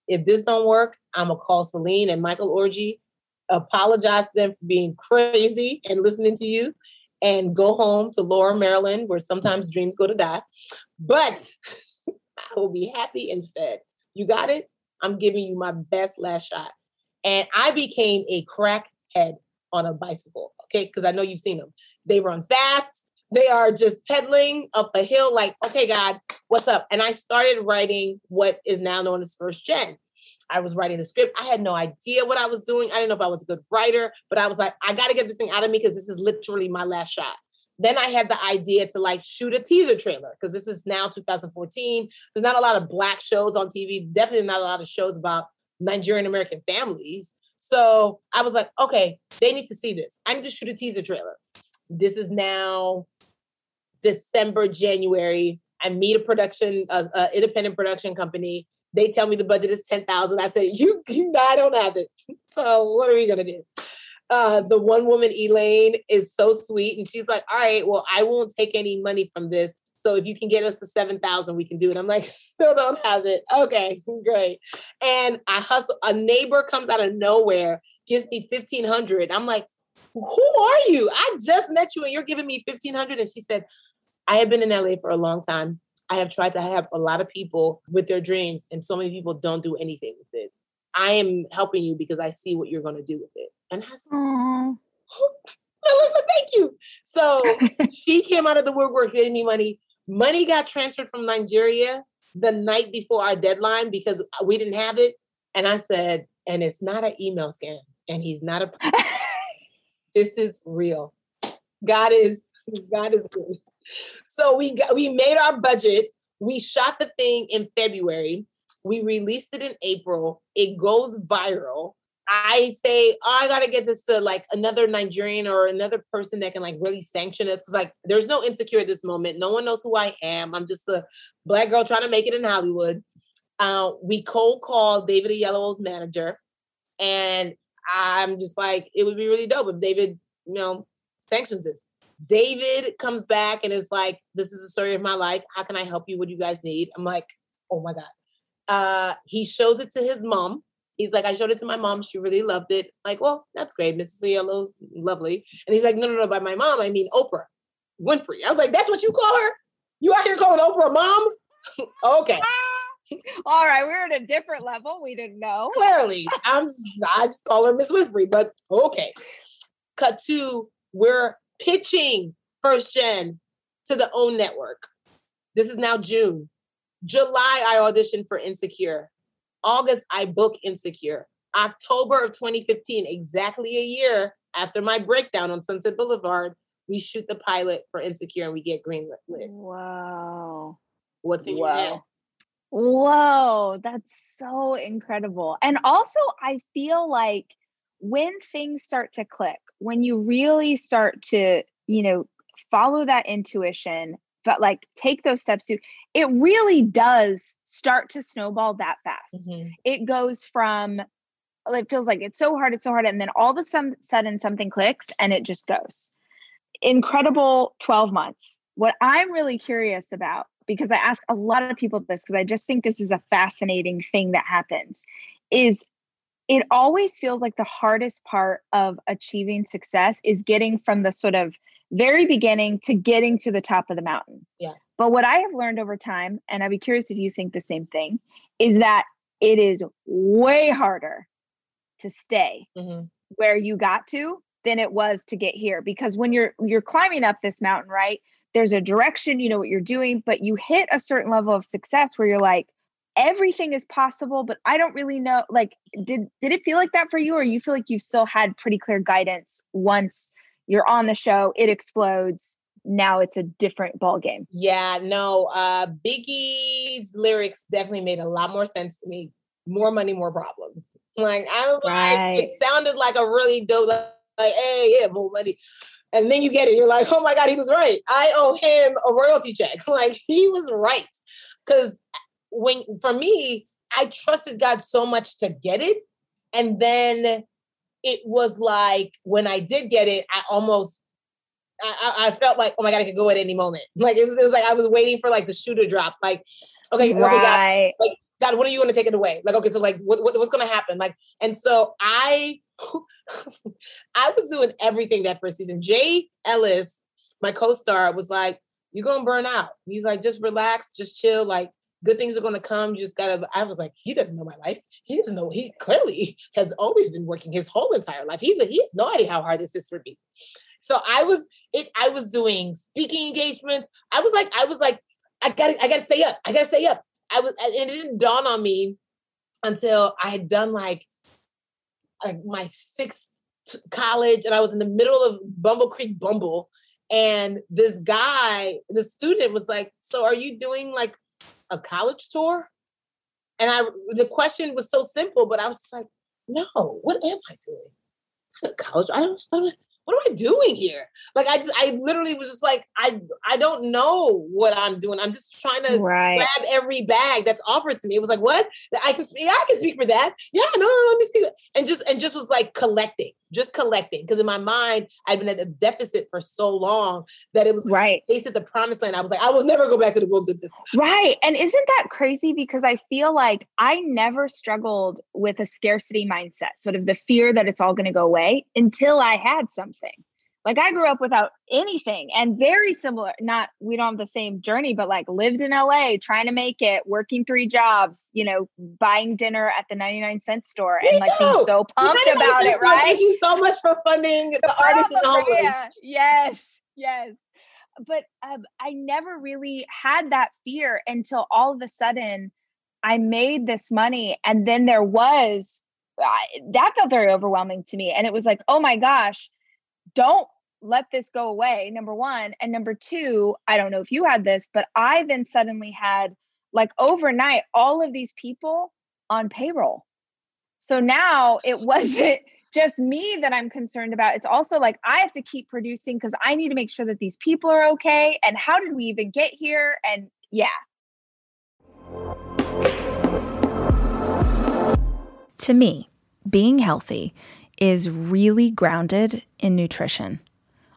If this don't work, I'm gonna call Celine and Michael Orji apologize to them for being crazy and listening to you and go home to Laurel, Maryland, where sometimes dreams go to die. But I will be happy and said, You got it. I'm giving you my best last shot. And I became a crackhead on a bicycle. Okay. Because I know you've seen them. They run fast. They are just pedaling up a hill, like, okay, God, what's up? And I started writing what is now known as first gen. I was writing the script. I had no idea what I was doing. I didn't know if I was a good writer, but I was like, I got to get this thing out of me because this is literally my last shot. Then I had the idea to like shoot a teaser trailer because this is now 2014. There's not a lot of black shows on TV, definitely not a lot of shows about Nigerian American families. So I was like, okay, they need to see this. I need to shoot a teaser trailer. This is now December, January. I meet a production, uh, uh, independent production company they tell me the budget is 10,000. I say, you, I don't have it. So what are we going to do? Uh, the one woman, Elaine, is so sweet. And she's like, all right, well, I won't take any money from this. So if you can get us to 7,000, we can do it. I'm like, still don't have it. Okay, great. And I hustle. A neighbor comes out of nowhere, gives me 1,500. I'm like, who are you? I just met you and you're giving me 1,500. And she said, I have been in LA for a long time. I have tried to help a lot of people with their dreams, and so many people don't do anything with it. I am helping you because I see what you're going to do with it. And I said, oh, Melissa, thank you. So she came out of the woodwork, gave me money. Money got transferred from Nigeria the night before our deadline because uh, we didn't have it. And I said, and it's not an email scam, and he's not a. this is real. God is God is good. So we got, we made our budget. We shot the thing in February. We released it in April. It goes viral. I say, oh, I gotta get this to like another Nigerian or another person that can like really sanction us. Cause like there's no insecure at this moment. No one knows who I am. I'm just a black girl trying to make it in Hollywood. Uh, we cold called David Oyelowo's manager, and I'm just like, it would be really dope if David, you know, sanctions this. David comes back and is like, This is the story of my life. How can I help you? What do you guys need? I'm like, Oh my God. Uh, he shows it to his mom. He's like, I showed it to my mom. She really loved it. Like, well, that's great. Mrs. Oyelowo's lovely. And he's like, No, no, no. By my mom, I mean Oprah Winfrey. I was like, That's what you call her? You out here calling Oprah mom? okay. All right, we're at a different level. We didn't know. Clearly, I'm I just call her Miss Winfrey, but okay. Cut to we're pitching first gen to the OWN network. This is now June. July, I auditioned for Insecure. August, I book Insecure. October of 2015, exactly a year after my breakdown on Sunset Boulevard, we shoot the pilot for Insecure and we get greenlit. Wow. What's in Wow. your head? Whoa, that's so incredible. And also, I feel like when things start to click, when you really start to, you know, follow that intuition, but like take those steps to, it really does start to snowball that fast. Mhm. It goes from, it feels like it's so hard, it's so hard. And then all of a sudden something clicks and it just goes. Incredible 12 months. What I'm really curious about, because I ask a lot of people this, because I just think this is a fascinating thing that happens, is it always feels like the hardest part of achieving success is getting from the sort of very beginning to getting to the top of the mountain. Yeah. But what I have learned over time, and I'd be curious if you think the same thing, is that it is way harder to stay Mhm. where you got to than it was to get here because when you're you're climbing up this mountain right there's a direction you know what you're doing but you hit a certain level of success where you're like everything is possible but i don't really know like did did it feel like that for you or you feel like you still had pretty clear guidance once you're on the show it explodes now it's a different ball game Yeah, no, uh Biggie's lyrics definitely made a lot more sense to me. More money, more problems. Like I was like, it sounded like a really dope, like, like, hey, yeah, more money. And then you get it, you're like, oh my God, he was right. I owe him a royalty check. Like he was right. Cause when for me, I trusted God so much to get it. And then it was like when I did get it, I almost I, I felt like, oh my god, I could go at any moment. Like it was, it was like I was waiting for like the shoe to drop. Like, okay, okay, God, right God, when are you going to take it away? Like, okay, so like, what, what what's going to happen? Like, and so I, I was doing everything that first season. Jay Ellis, my co-star, was like, "You're going to burn out." He's like, "Just relax, just chill. Like, good things are going to come. You just gotta." I was like, "He doesn't know my life. He doesn't know. He clearly has always been working his whole entire life. He he has no idea how hard this is for me." So I was it. I was doing speaking engagements. I was like, I was like, I gotta, I gotta stay up. I gotta stay up. I was, and it didn't dawn on me until I had done like, like my sixth college, and I was in the middle of Bumble Creek Bumble, and this guy, the student, was like, "So are you doing like a college tour?" And I, the question was so simple, but I was just like, "No, what am I doing? College? I don't, I don't what am I doing here? Like I just I literally was just like I I don't know what I'm doing. I'm just trying to right grab every bag that's offered to me. It was like, what? I can speak, I can speak for that. Yeah, no, no, no, let me speak. And just and just was like collecting, just collecting. Because in my mind, I'd been at a deficit for so long that it was like right tasted the promised land. I was like, I will never go back to the wilderness. Right. And isn't that crazy? Because I feel like I never struggled with a scarcity mindset, sort of the fear that it's all going to go away until I had something. Like I grew up without anything and very similar, not, we don't have the same journey, but like lived in LA, trying to make it, working three jobs, you know, buying dinner at the 99 cent store and like being so pumped about it, right? Thank you so much for funding the, artists and the homeless. Maria. Yes, yes. But um, I never really had that fear until all of a sudden I made this money. And then there was that felt very overwhelming to me. And it was like, oh my gosh, don't let this go away. Number one. And number two, I don't know if you had this, but I then suddenly had like overnight all of these people on payroll. So now it wasn't just me that I'm concerned about. It's also like I have to keep producing because I need to make sure that these people are okay. And how did we even get here? And yeah. To me, being healthy is really grounded in nutrition.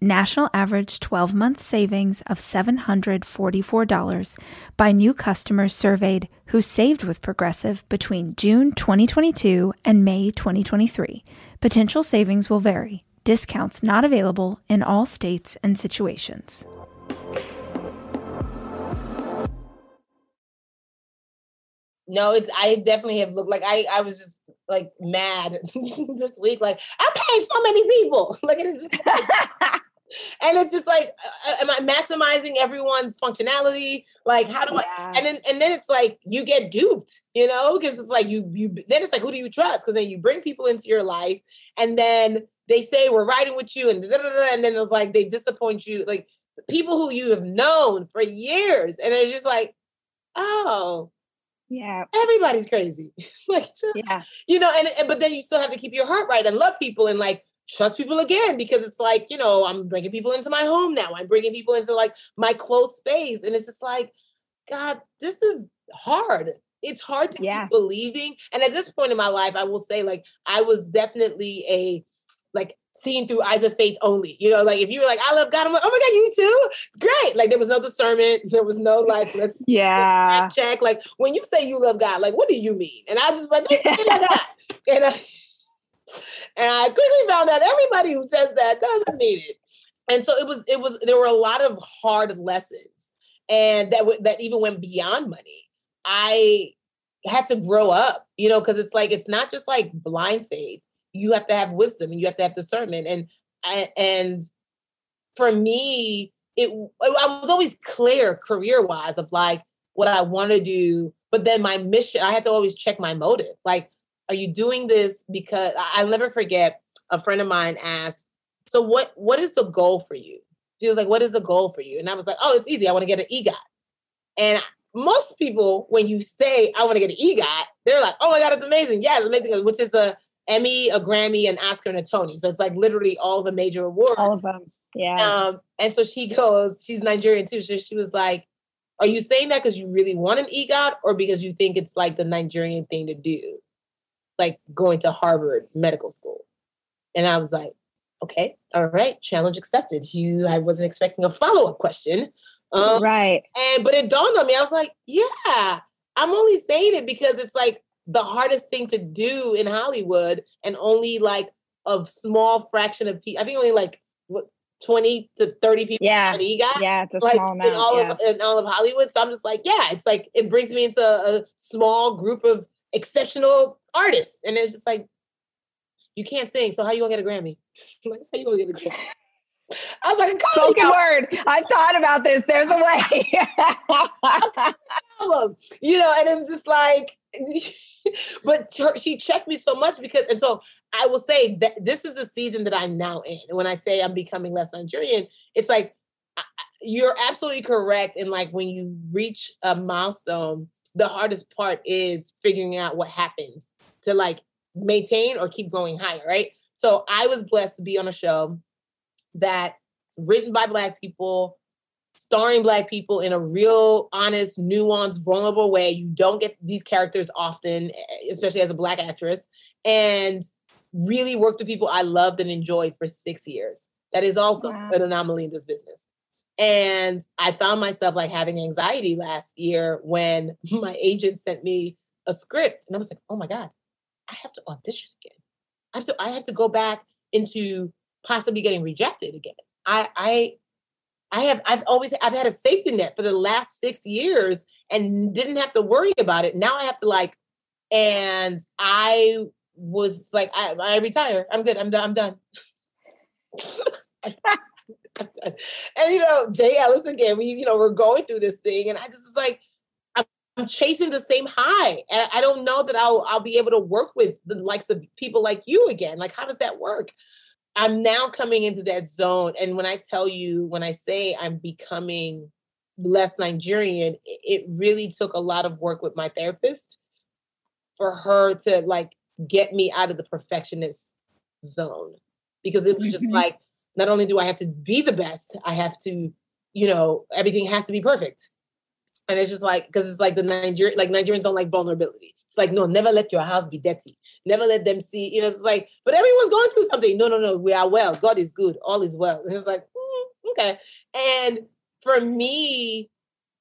National average 12 month savings of $744 by new customers surveyed who saved with Progressive between June 2022 and May 2023. Potential savings will vary. Discounts not available in all states and situations. No, it's I definitely have looked like I I was just like mad this week. Like I'm paying so many people. Like it's just like, and it's just like uh, uh, am i maximizing everyone's functionality like how do yeah. i and then and then it's like you get duped you know because it's like you you then it's like who do you trust because then you bring people into your life and then they say we're riding with you and da, da, da, and then it's like they disappoint you like people who you have known for years and it's just like oh yeah. Everybody's crazy. Like just, yeah. you know and, and but then you still have to keep your heart right and love people and like trust people again because it's like you know i'm bringing people into my home now. I'm bringing people into like my close space. And it's just like god this is hard. It's hard to yeah. keep believing. And at this point in my life i will say like i was definitely a like seeing through eyes of faith only you know like if you were like i love god i'm like oh my god you too great like there was no discernment there was no like let's yeah check like when you say you love god like what do you mean and i just like and I, and I quickly found out everybody who says that doesn't mean it. And so it was, it was, there were a lot of hard lessons and that, w- that even went beyond money. I had to grow up, you know, because it's like, it's not just like blind faith. You have to have wisdom and you have to have discernment. And, and for me, it, I was always clear career wise of like what I want to do, but then my mission, I had to always check my motive. Like, are you doing this because I'll never forget a friend of mine asked, so what what is the goal for you? She was like, what is the goal for you? And I was like, oh, it's easy. I want to get an EGOT. And most people, when you say, I want to get an EGOT, they're like, oh my God, it's amazing. Yeah, it's amazing, which is a Emmy, a Grammy, an Oscar, and a Tony. So it's like literally all the major awards. All of them. Yeah. Um, and so she goes, she's Nigerian too. So she was like, Are you saying that because you really want an EGOT or because you think it's like the Nigerian thing to do? like going to Harvard Medical School. And I was like, okay, all right, challenge accepted. You, I wasn't expecting a follow up question. Um, right. And but it dawned on me. I was like, yeah, I'm only saying it because it's like the hardest thing to do in Hollywood, and only like a small fraction of people. I think only like what, 20 to 30 people yeah he got yeah it's a like small amount in all yeah. of in all of hollywood so i'm just like yeah it's like it brings me into a small group of exceptional artists and it's just like you can't sing so how you gonna get a grammy like how you gonna get a grammy I was like, spoken word. I've thought about this. There's a way. you know, and I'm just like, but she checked me so much because, and so I will say that this is the season that I'm now in. And when I say I'm becoming less Nigerian, it's like you're absolutely correct. And like when you reach a milestone, the hardest part is figuring out what happens to like maintain or keep going higher, right? So I was blessed to be on a show that written by black people starring black people in a real honest nuanced vulnerable way. You don't get these characters often especially as a black actress. And really worked with people i loved and enjoyed for six years. That is also wow. an anomaly in this business. And i found myself like having anxiety last year when my agent sent me a script. And i was like oh my god i have to audition again. I have to i have to go back into possibly getting rejected again i i I have I've always I've had a safety net for the last six years and didn't have to worry about it. Now I have to like, and I was like, I, I retire. I'm good. I'm done. I'm done. and you know, Jay Ellis again, we, you know, we're going through this thing, and I just was like, I'm, I'm chasing the same high. And I don't know that I'll I'll be able to work with the likes of people like you again. Like, how does that work? I'm now coming into that zone. And when I tell you, when I say I'm becoming less Nigerian, it really took a lot of work with my therapist for her to like get me out of the perfectionist zone. Because it was just mm-hmm. like, not only do I have to be the best, I have to, you know, everything has to be perfect. And it's just like, because it's like the Nigerian, like Nigerians don't like vulnerability. It's like, no, never let your house be dirty. Never let them see, you know, it's like, but everyone's going through something. No, no, no, we are well. God is good. All is well. And it's like, mm, okay. And for me,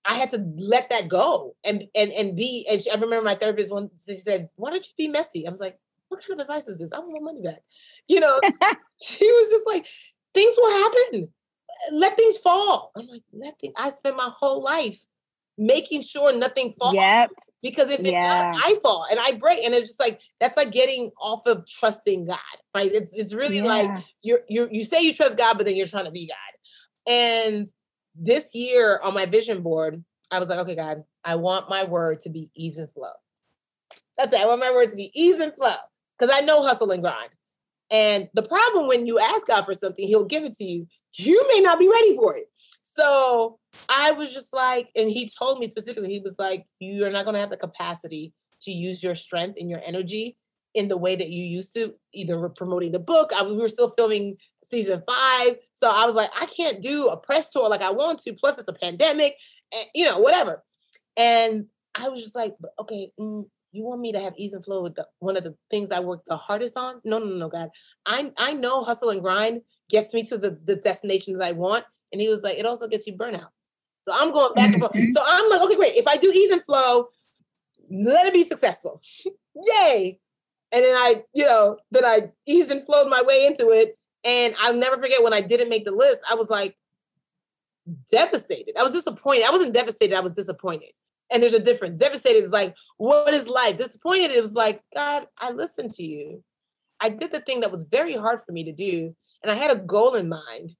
I had to let that go and and and be. And she, I remember my therapist once She said, "Why don't you be messy?" I was like, "What kind of advice is this? I want my money back." You know, she was just like, "Things will happen. Let things fall." I'm like, "Nothing." I spent my whole life making sure nothing falls. Yep because if it yeah. does, I fall and I break, and it's just like that's like getting off of trusting God, right? It's it's really yeah. like you're you you say you trust God, but then you're trying to be God. And this year on my vision board, I was like, okay, God, I want my word to be ease and flow. That's it. I want my word to be ease and flow because I know hustle and grind. And the problem when you ask God for something, He'll give it to you. You may not be ready for it. So I was just like, and he told me specifically, he was like, you're not going to have the capacity to use your strength and your energy in the way that you used to, either promoting the book. I, we were still filming season five. So I was like, I can't do a press tour like I want to. Plus, it's a pandemic, and you know, whatever. And I was just like, okay, mm, you want me to have ease and flow with the, one of the things I worked the hardest on? No, no, no, God. I I know hustle and grind gets me to the, the destination that I want. And he was like, it also gets you burnout. So I'm going back and forth. Mm-hmm. So I'm like, okay, great. If I do ease and flow, let it be successful. Yay. And then I, you know, then I eased and flowed my way into it. And I'll never forget when I didn't make the list, I was like devastated. I was disappointed. I wasn't devastated, I was disappointed. And there's a difference. Devastated is like, what is life? Disappointed, it was like, God, I listened to you. I did the thing that was very hard for me to do. And I had a goal in mind.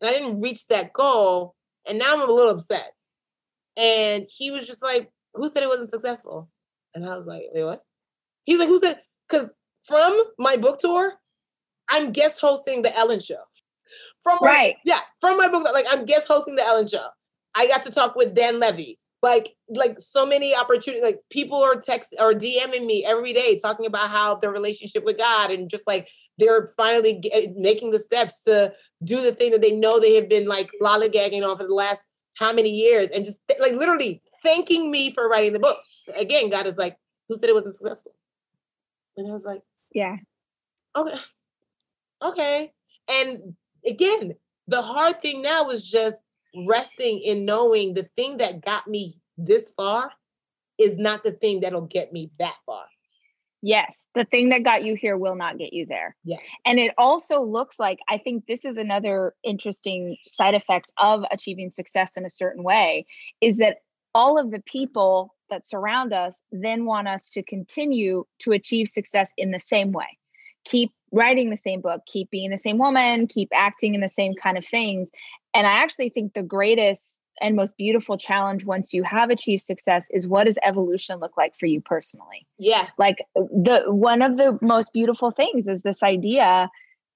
And I didn't reach that goal. And now I'm a little upset. And he was just like, Who said it wasn't successful? And I was like, Wait, what? He's like, Who said? Because from my book tour, I'm guest hosting the Ellen show. From my, right. Yeah, from my book, like I'm guest hosting the Ellen show. I got to talk with Dan Levy. Like, like so many opportunities. Like people are text or DMing me every day talking about how their relationship with God and just like they're finally get, eh, making the steps to do the thing that they know they have been like lollygagging on for the last how many years and just like literally thanking me for writing the book. Again, God is like, who said it wasn't successful? And I was like, yeah. Okay. Okay. And again, the hard thing now is just resting in knowing the thing that got me this far is not the thing that'll get me that far. Yes, the thing that got you here will not get you there. Yeah. And it also looks like I think this is another interesting side effect of achieving success in a certain way is that all of the people that surround us then want us to continue to achieve success in the same way. Keep writing the same book, keep being the same woman, keep acting in the same kind of things. And I actually think the greatest and most beautiful challenge once you have achieved success is what does evolution look like for you personally? Yeah. Like the one of the most beautiful things is this idea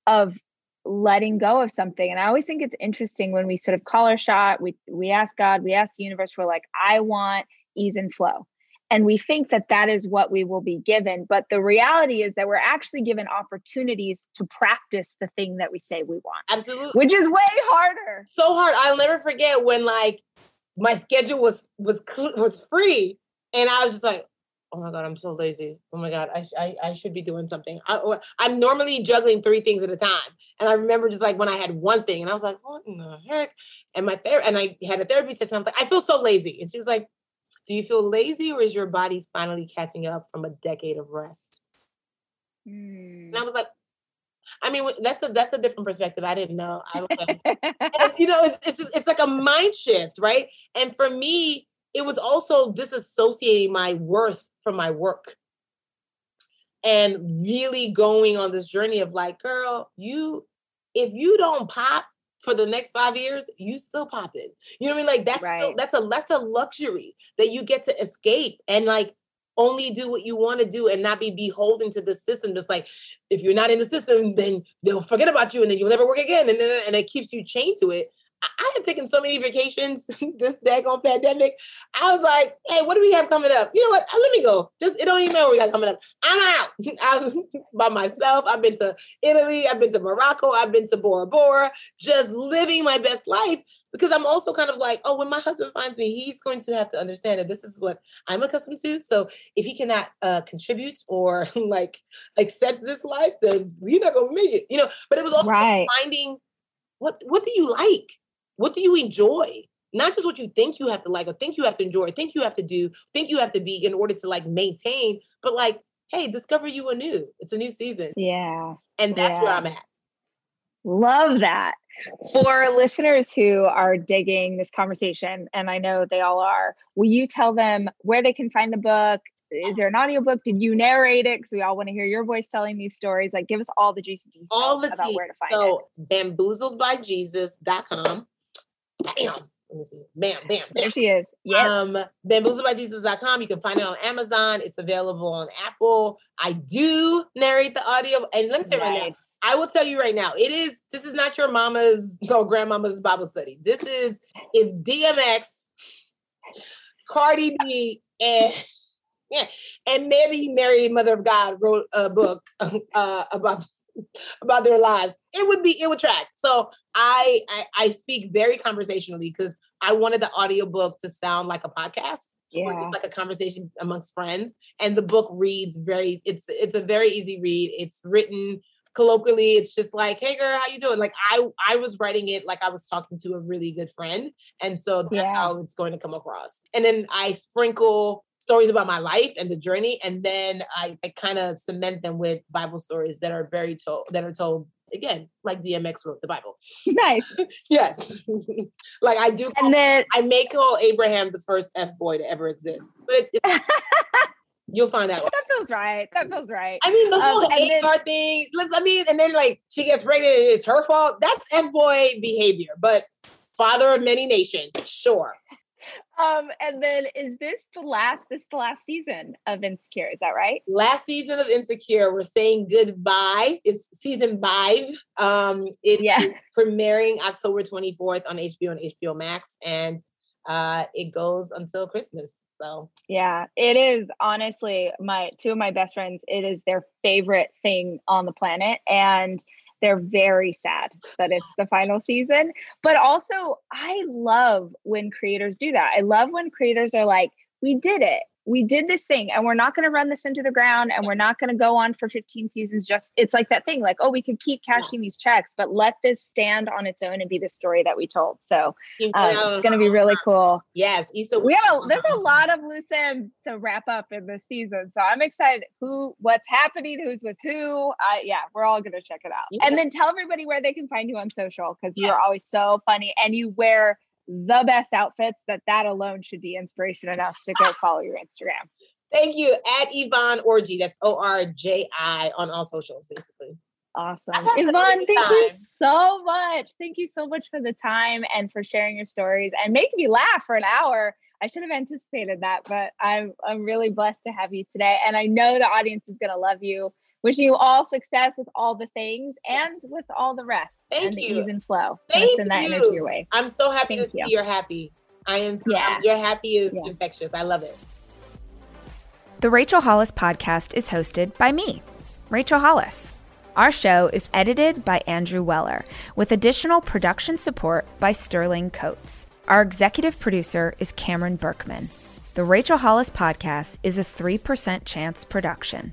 of letting go of something and i always think it's interesting when we sort of call our shot we we ask god we ask the universe we're like i want ease and flow and we think that that is what we will be given but the reality is that we're actually given opportunities to practice the thing that we say we want absolutely which is way harder. So hard. I'll never forget when like my schedule was was was free and i was just like oh my god i'm so lazy. Oh my god i, I, I should be doing something. I, i'm normally juggling three things at a time and i remember just like when i had one thing and i was like what in the heck? And my ther- and i had a therapy session i was like i feel so lazy. And she was like do you feel lazy or is your body finally catching up from a decade of rest? Mm. And I hmm. was like, I mean, that's a that's a different perspective. I didn't know. I and, you know, it's it's it's like a mind shift, right? And for me, it was also disassociating my worth from my work, and really going on this journey of like, girl, you if you don't pop, for the next five years, you still pop it. You know what I mean? Like that's right. still, that's a that's a luxury that you get to escape and like only do what you want to do and not be beholden to the system. Just like if you're not in the system, then they'll forget about you and then you'll never work again. And then and it keeps you chained to it. I have taken so many vacations this daggone pandemic. I was like, hey, what do we have coming up? You know what? Uh, let me go. Just it don't even matter what we got coming up. I'm out. I'm by myself. I've been to Italy. I've been to Morocco. I've been to Bora Bora. Just living my best life because I'm also kind of like, oh, when my husband finds me, he's going to have to understand that this is what I'm accustomed to. So if he cannot uh, contribute or like accept this life, then we're not gonna make it. You know. But it was also right. finding what what do you like what do you enjoy? Not just what you think you have to like or think you have to enjoy, think you have to do, think you have to be in order to like maintain, but like, hey, discover you anew. It's a new season. Yeah. And that's yeah. where I'm at. Love that. For listeners who are digging this conversation, and I know they all are, will you tell them where they can find the book? Is there an audiobook? Did you narrate it? Because we all want to hear your voice telling these stories. Like, give us all the juicy details all the about tea. where to find so, it. So, bamboozledbyjesus.com bam. Let me see. Bam, bam, bam. There she is. Yeah. Um, bamboozledbyjesus.com. You can find it on Amazon. It's available on Apple. I do narrate the audio. And let me tell you nice. right now, I will tell you right now, it is this is not your mama's or grandmama's Bible study. This is if DMX, Cardi B, and yeah, and maybe Mary Mother of God wrote a book uh, about about their lives, it would be it would track. So I I, I speak very conversationally because I wanted the audiobook to sound like a podcast. Yeah. Or just like a conversation amongst friends. And the book reads very, it's it's a very easy read. It's written colloquially. It's just like, hey girl, how you doing? Like I I was writing it like I was talking to a really good friend. And so that's yeah. how it's going to come across. And then I sprinkle stories about my life and the journey, and then I, I kind of cement them with Bible stories that are very told that are told again like DMX wrote the Bible. Nice. yes. like I do. and then I may call Abraham the first F boy to ever exist, but it, it, You'll find that. That feels right. That feels right. I mean, the whole um, then, thing. Let's. I mean, and then like she gets pregnant, it's her fault. That's f boy behavior. But father of many nations, sure. Um, and then is this the last this the last season of Insecure? Is that right? Last season of Insecure. We're saying goodbye. It's season five. Um, it's yeah. premiering October 24th on HBO and HBO Max, and uh, it goes until Christmas. So yeah, it is honestly my two of my best friends. It is their favorite thing on the planet, and they're very sad that it's the final season. But also, I love when creators do that. I love when creators are like, we did it. We did this thing and we're not going to run this into the ground and we're not going to go on for 15 seasons just it's like that thing like oh we could keep cashing these checks but let this stand on its own and be the story that we told. So um, it's going to be really cool. yes Issa, we have a, there's a lot of loose ends to wrap up in this season so i'm excited. Who what's happening who's with who uh, yeah we're all going to check it out. Yeah. and then tell everybody where they can find you on social because you're always so funny and you wear the best outfits that that alone should be inspiration enough to go follow your Instagram. Thank you. At Yvonne Orji. That's O R J I on all socials, basically. Awesome. Yvonne, thank time. you so much. Thank you so much for the time and for sharing your stories and making me laugh for an hour. I should have anticipated that, but I'm I'm really blessed to have you today. And I know the audience is gonna love you wishing you all success with all the things and with all the rest. Thank and the you. ease and flow. Thank send that you. energy your way. I'm so happy Thank to see you. you're happy. I am. Yeah. Your happy is yeah. infectious. I love it. The Rachel Hollis podcast is hosted by me, Rachel Hollis. Our show is edited by Andrew Weller, with additional production support by Sterling Coates. Our executive producer is Cameron Berkman. The Rachel Hollis podcast is a 3% chance production.